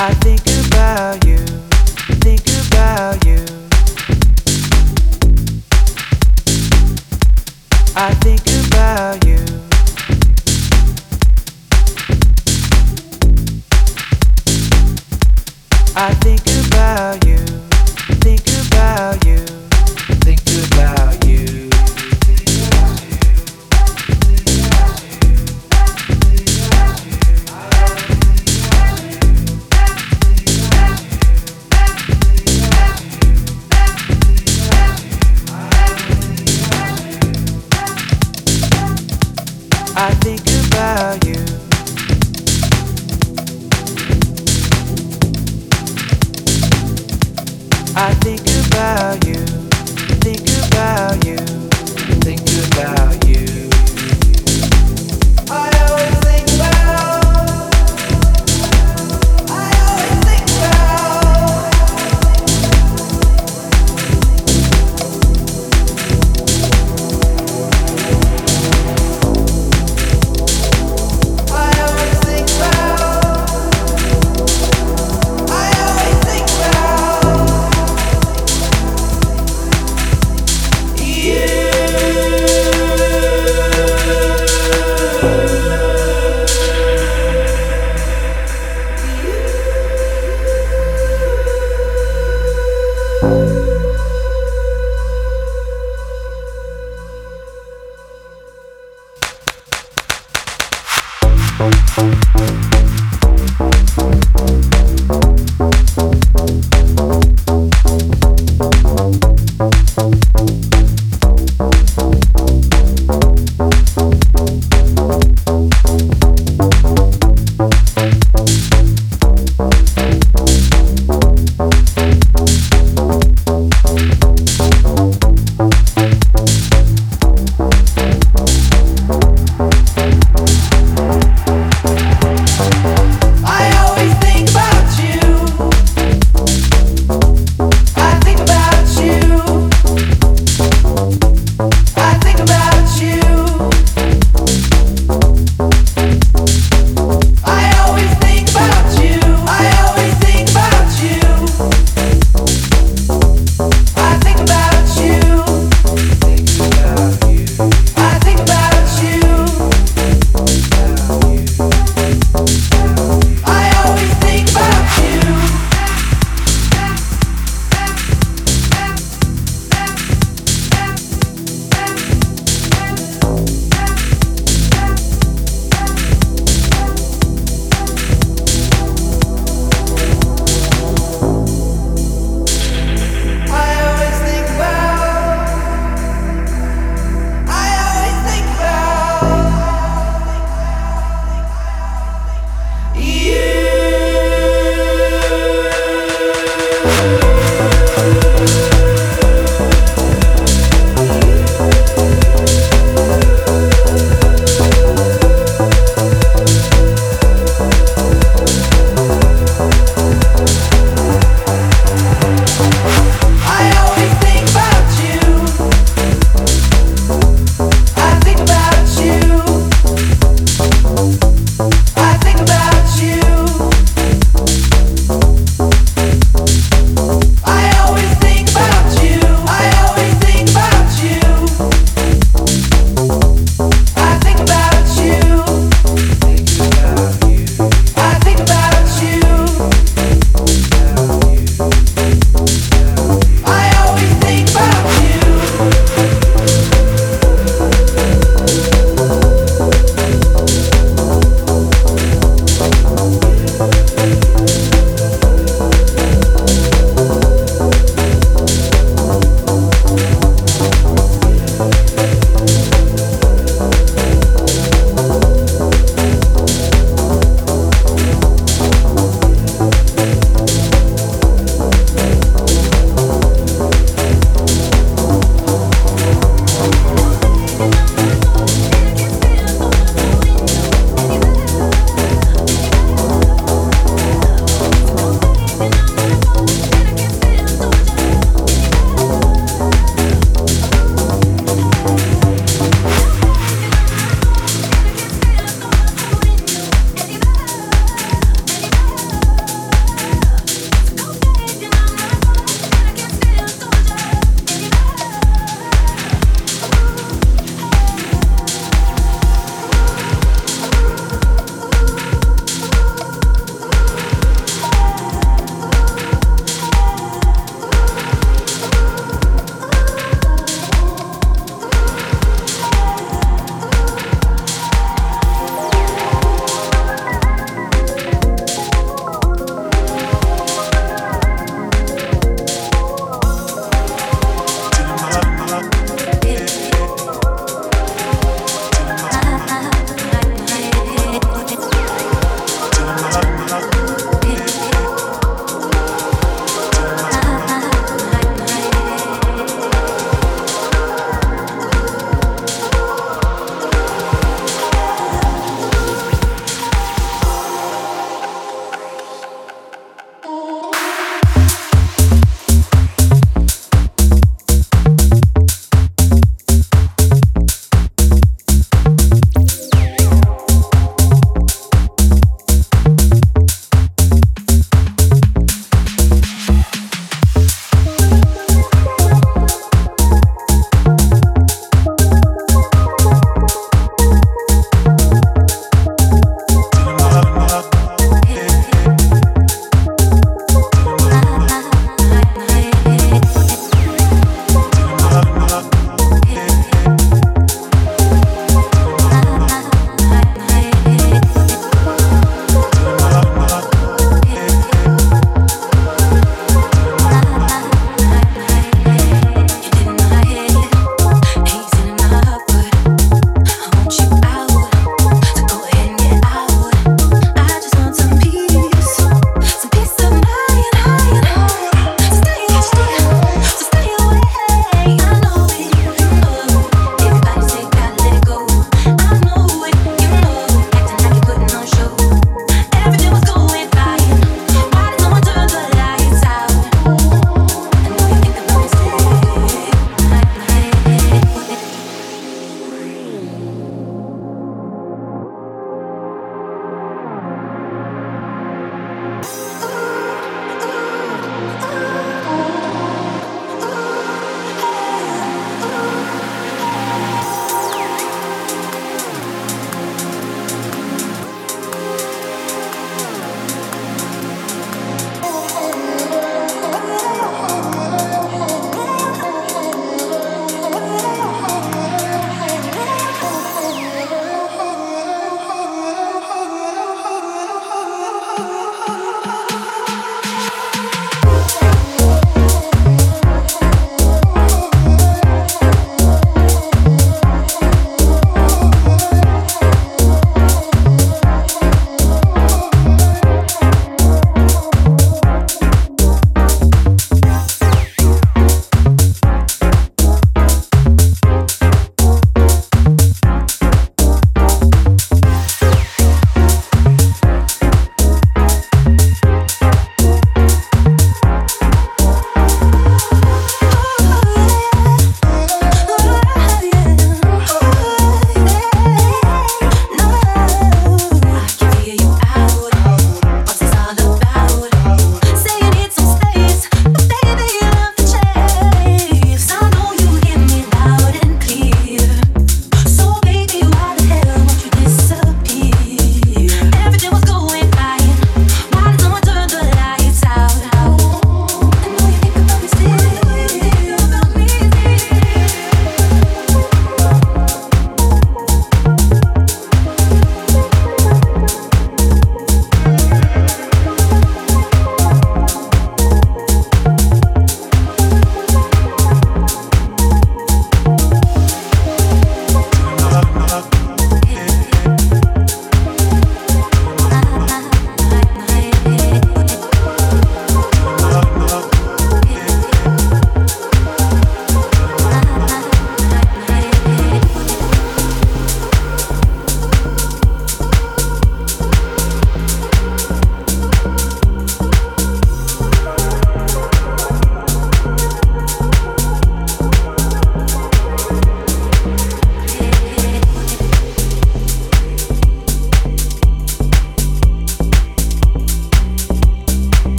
I think about you,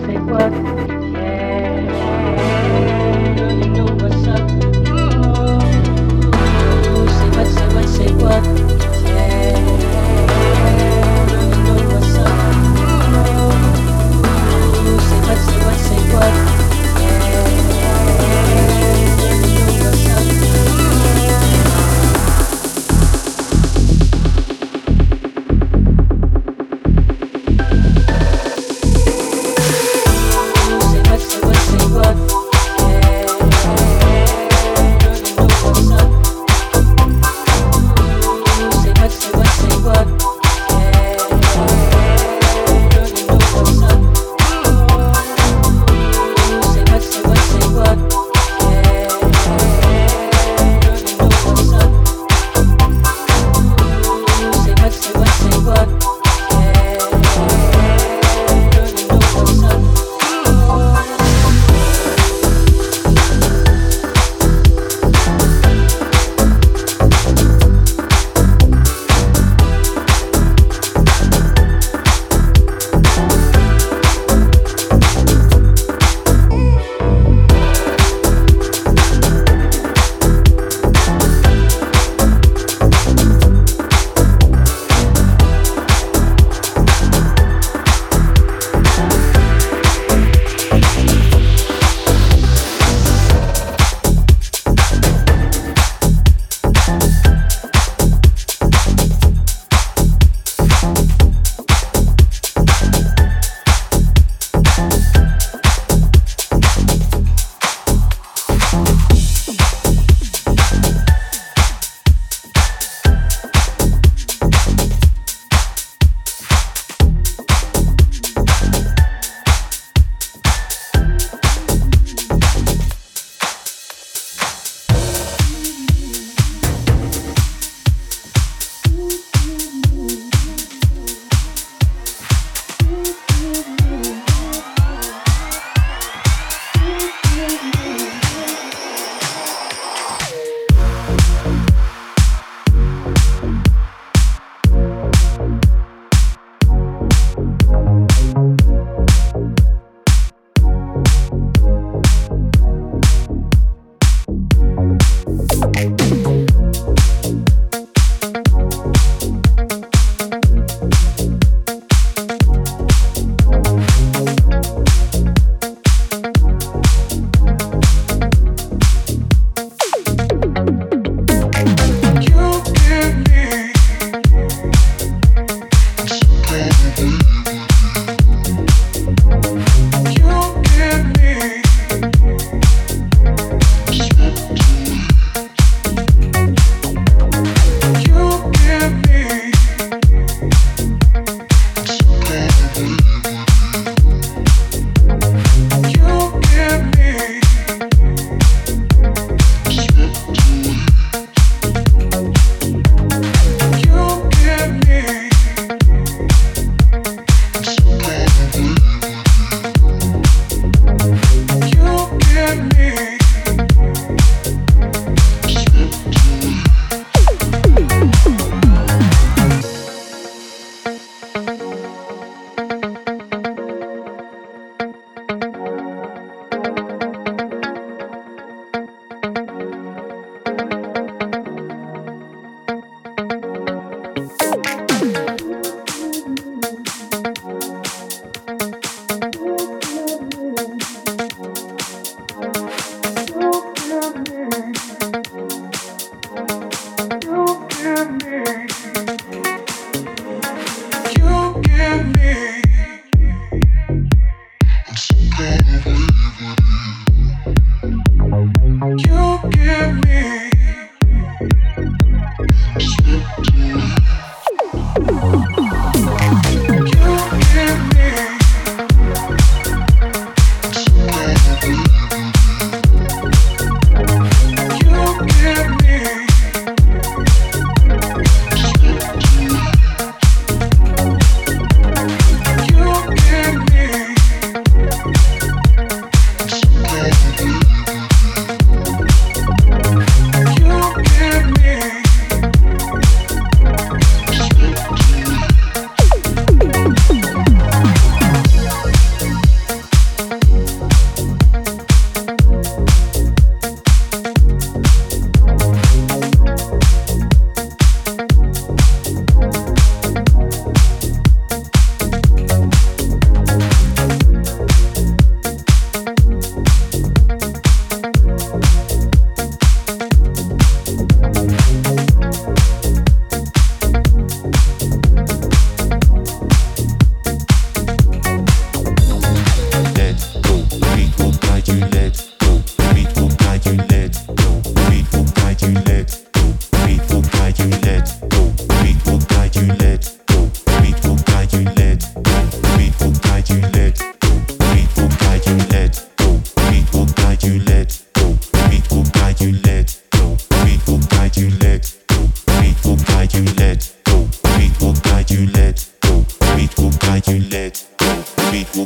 perfect.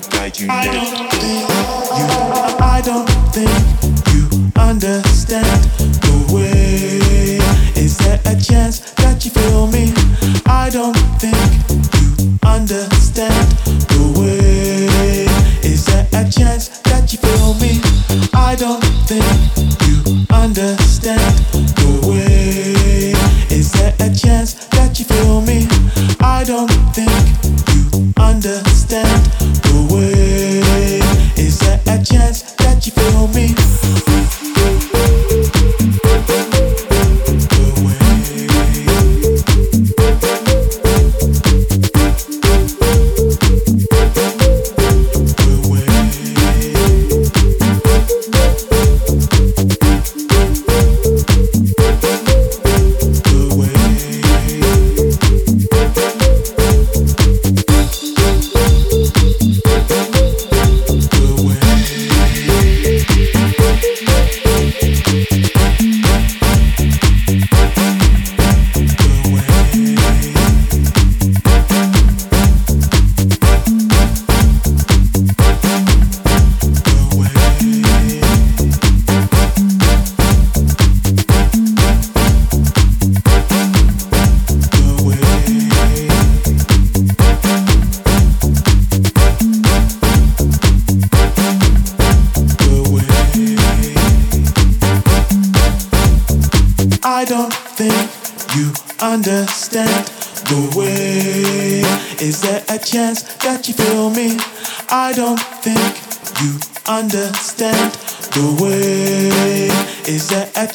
I don't think you, I don't think you understand the way. Is there a chance that you feel me? I don't think you understand the way. Is there a chance that you feel me? I don't think you understand the way. Is there a chance that you feel me? I don't think you understand a chance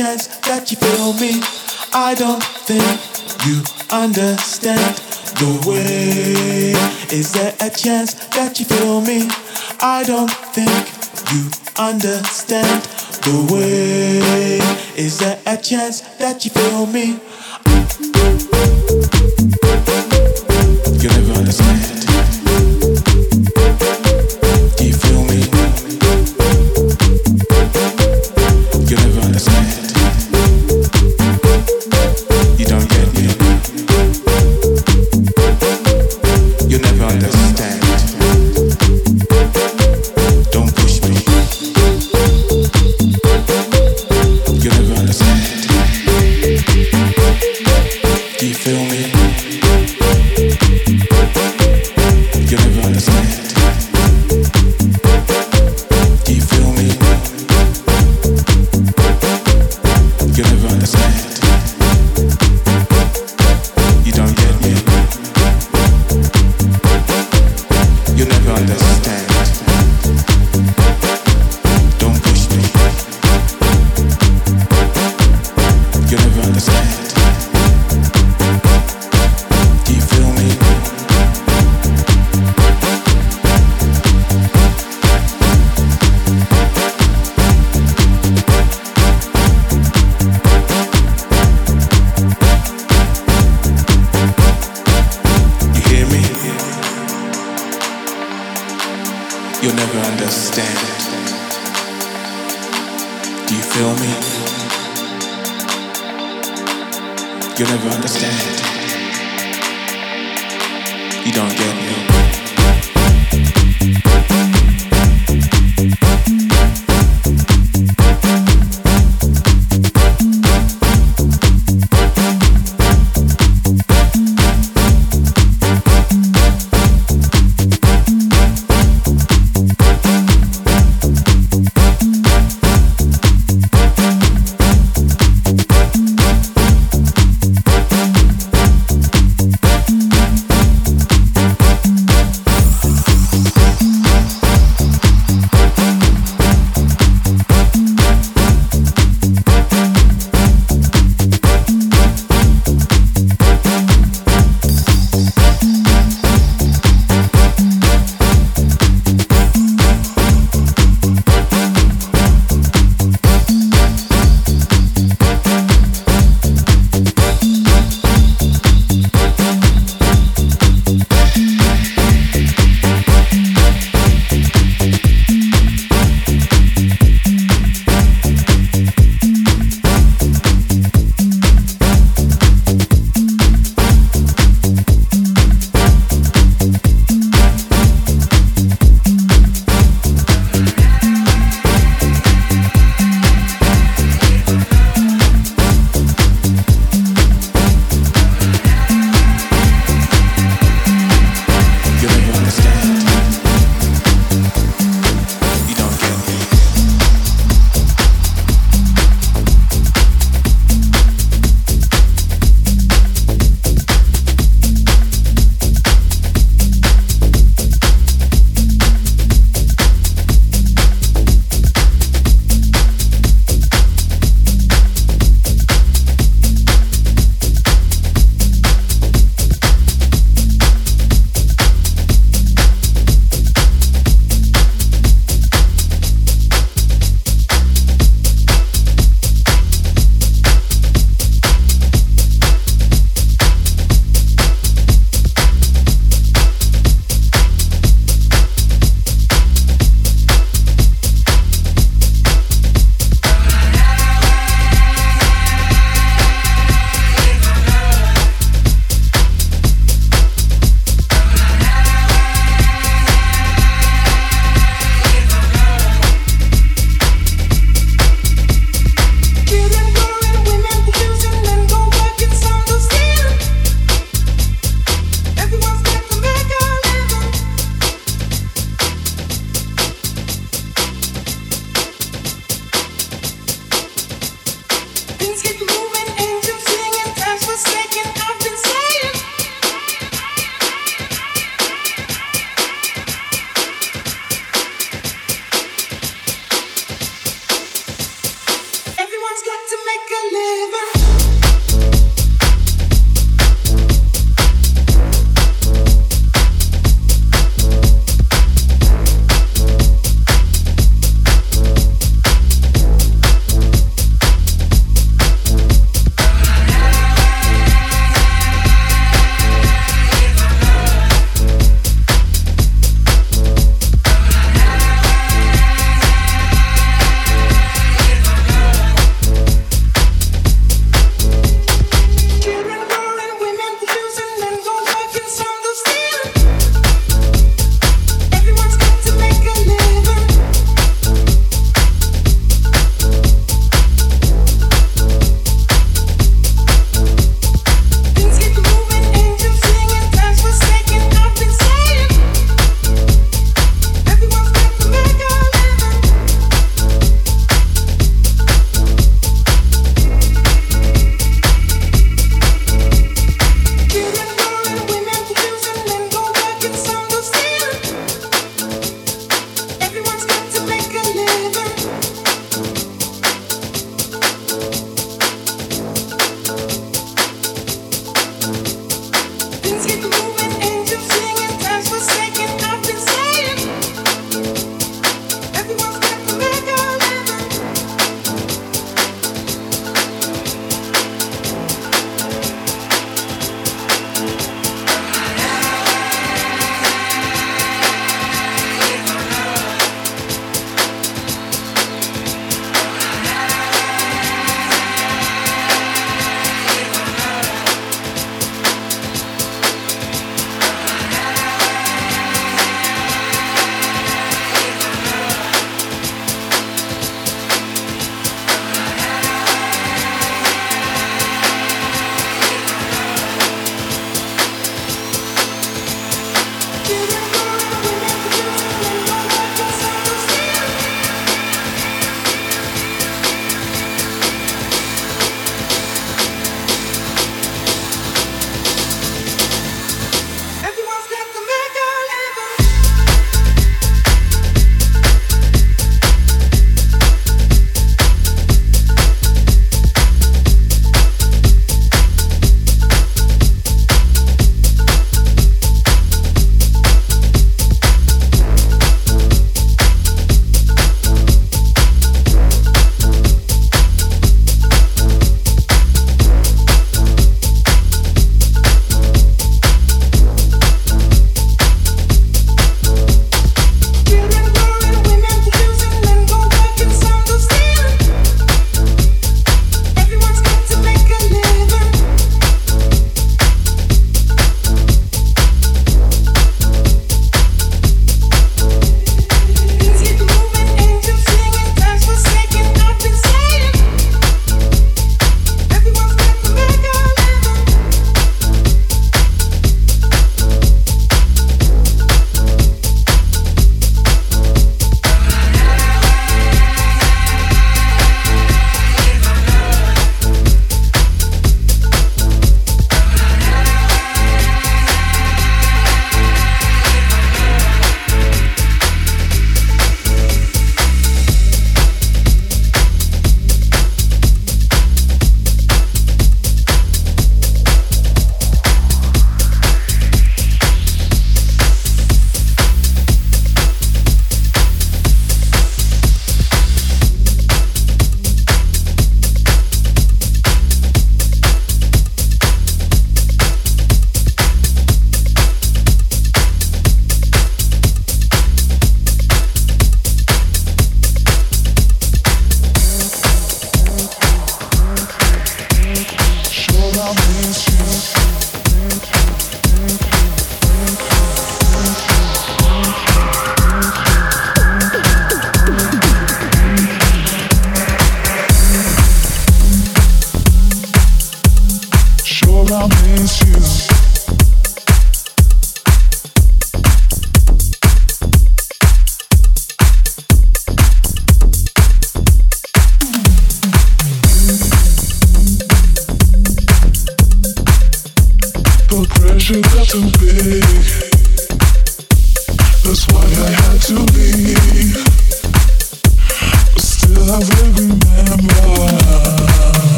chance that you feel me. I don't think you understand the way. Is there a chance that you feel me? I don't think you understand the way. Is there a chance that you feel me?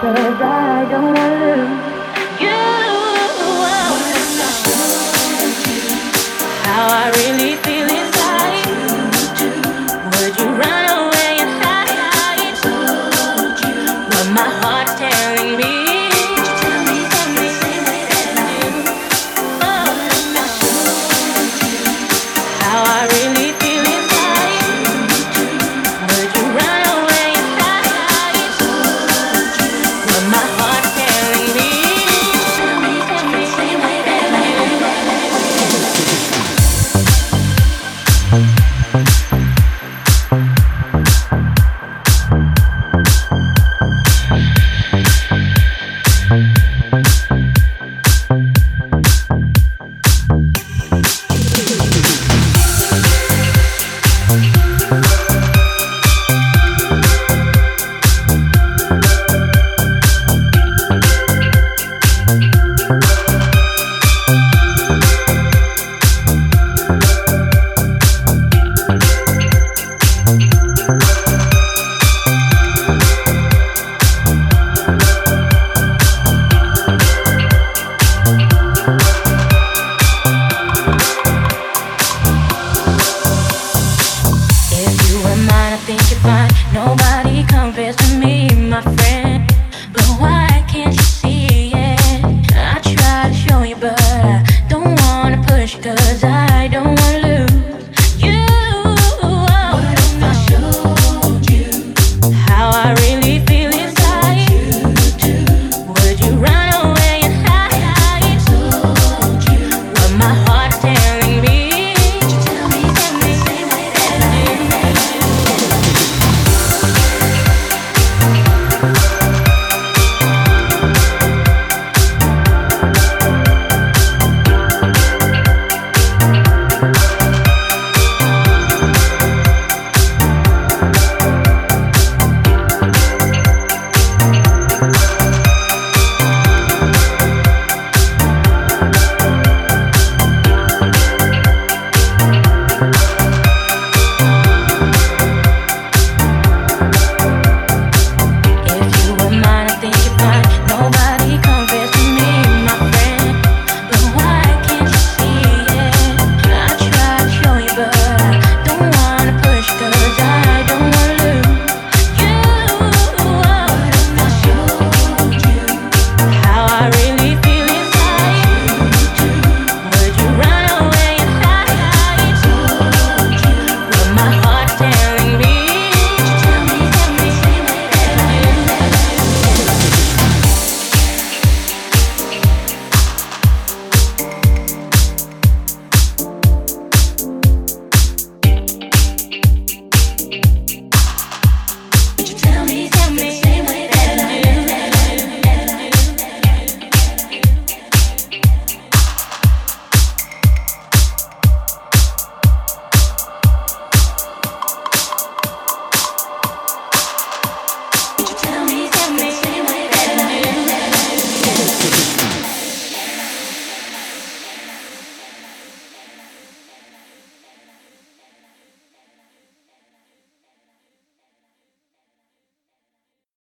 Think you're fine.